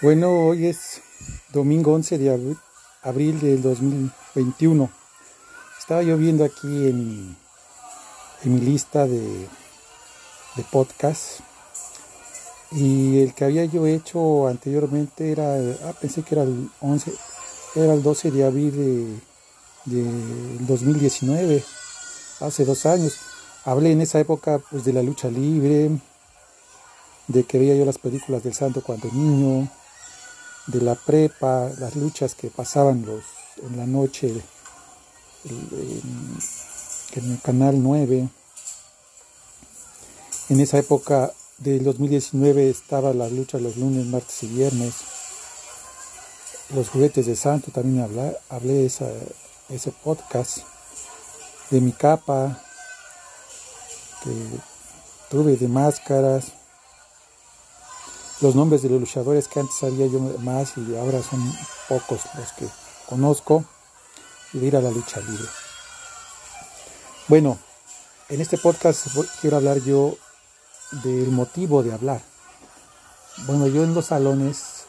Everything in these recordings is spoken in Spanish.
Bueno, hoy es domingo 11 de abril, del 2021. Estaba yo viendo aquí en, mi lista de, de podcasts y el que había yo hecho anteriormente era, ah, pensé que era el 11, era el 12 de abril de, de 2019, hace dos años. Hablé en esa época pues de la lucha libre, de que veía yo las películas del santo cuando niño, de la prepa, las luchas que pasaban los, en la noche en, el canal 9. En esa época del 2019 estaba la lucha los lunes, martes y viernes. Los juguetes de santo también hablé, hablé esa, ese podcast de mi capa que tuve de máscaras los nombres de los luchadores que antes sabía yo más y ahora son pocos los que conozco y de ir a la lucha libre. Bueno, en este podcast quiero hablar yo del motivo de hablar. Bueno, yo en los salones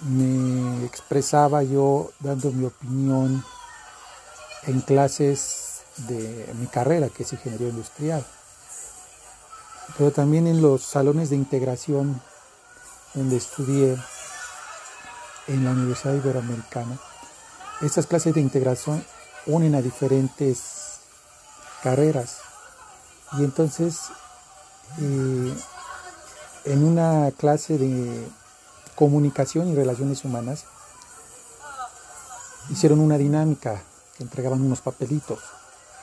me, me expresaba yo dando mi opinión en clases de mi carrera, que es ingeniería industrial pero también en los salones de integración donde estudié en la Universidad Iberoamericana. Estas clases de integración unen a diferentes carreras y entonces eh, en una clase de comunicación y relaciones humanas hicieron una dinámica que entregaban unos papelitos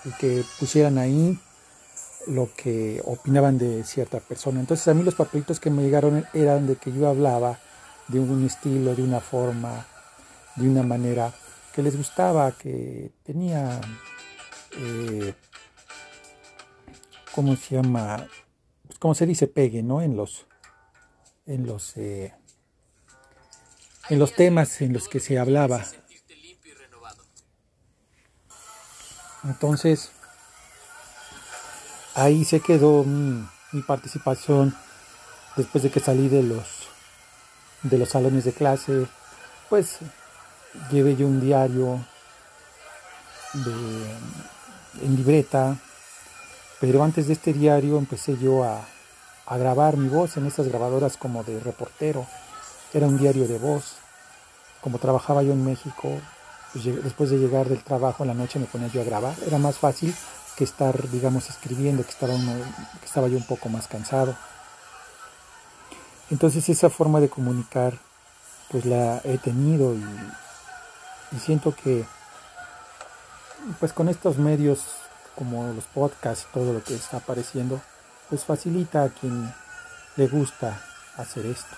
y que pusieran ahí lo que opinaban de cierta persona. Entonces a mí los papelitos que me llegaron eran de que yo hablaba de un estilo, de una forma, de una manera que les gustaba, que tenía, eh, ¿cómo se llama? Pues como se dice, pegue, ¿no? En los, en los, eh, en los temas en los que se hablaba. Entonces, ahí se quedó mi, participación después de que salí de los de los salones de clase. Pues llevé yo un diario en libreta pero antes de este diario empecé yo a, a grabar mi voz en estas grabadoras como de reportero. Era un diario de voz. Como trabajaba yo en México pues, después de llegar del trabajo en la noche me ponía yo a grabar. Era más fácil estar, digamos, escribiendo, que estaba, que estaba yo un poco más cansado. Entonces esa forma de comunicar, pues la he tenido y, y siento que, pues con estos medios como los podcasts, todo lo que está apareciendo, pues facilita a quien le gusta hacer esto.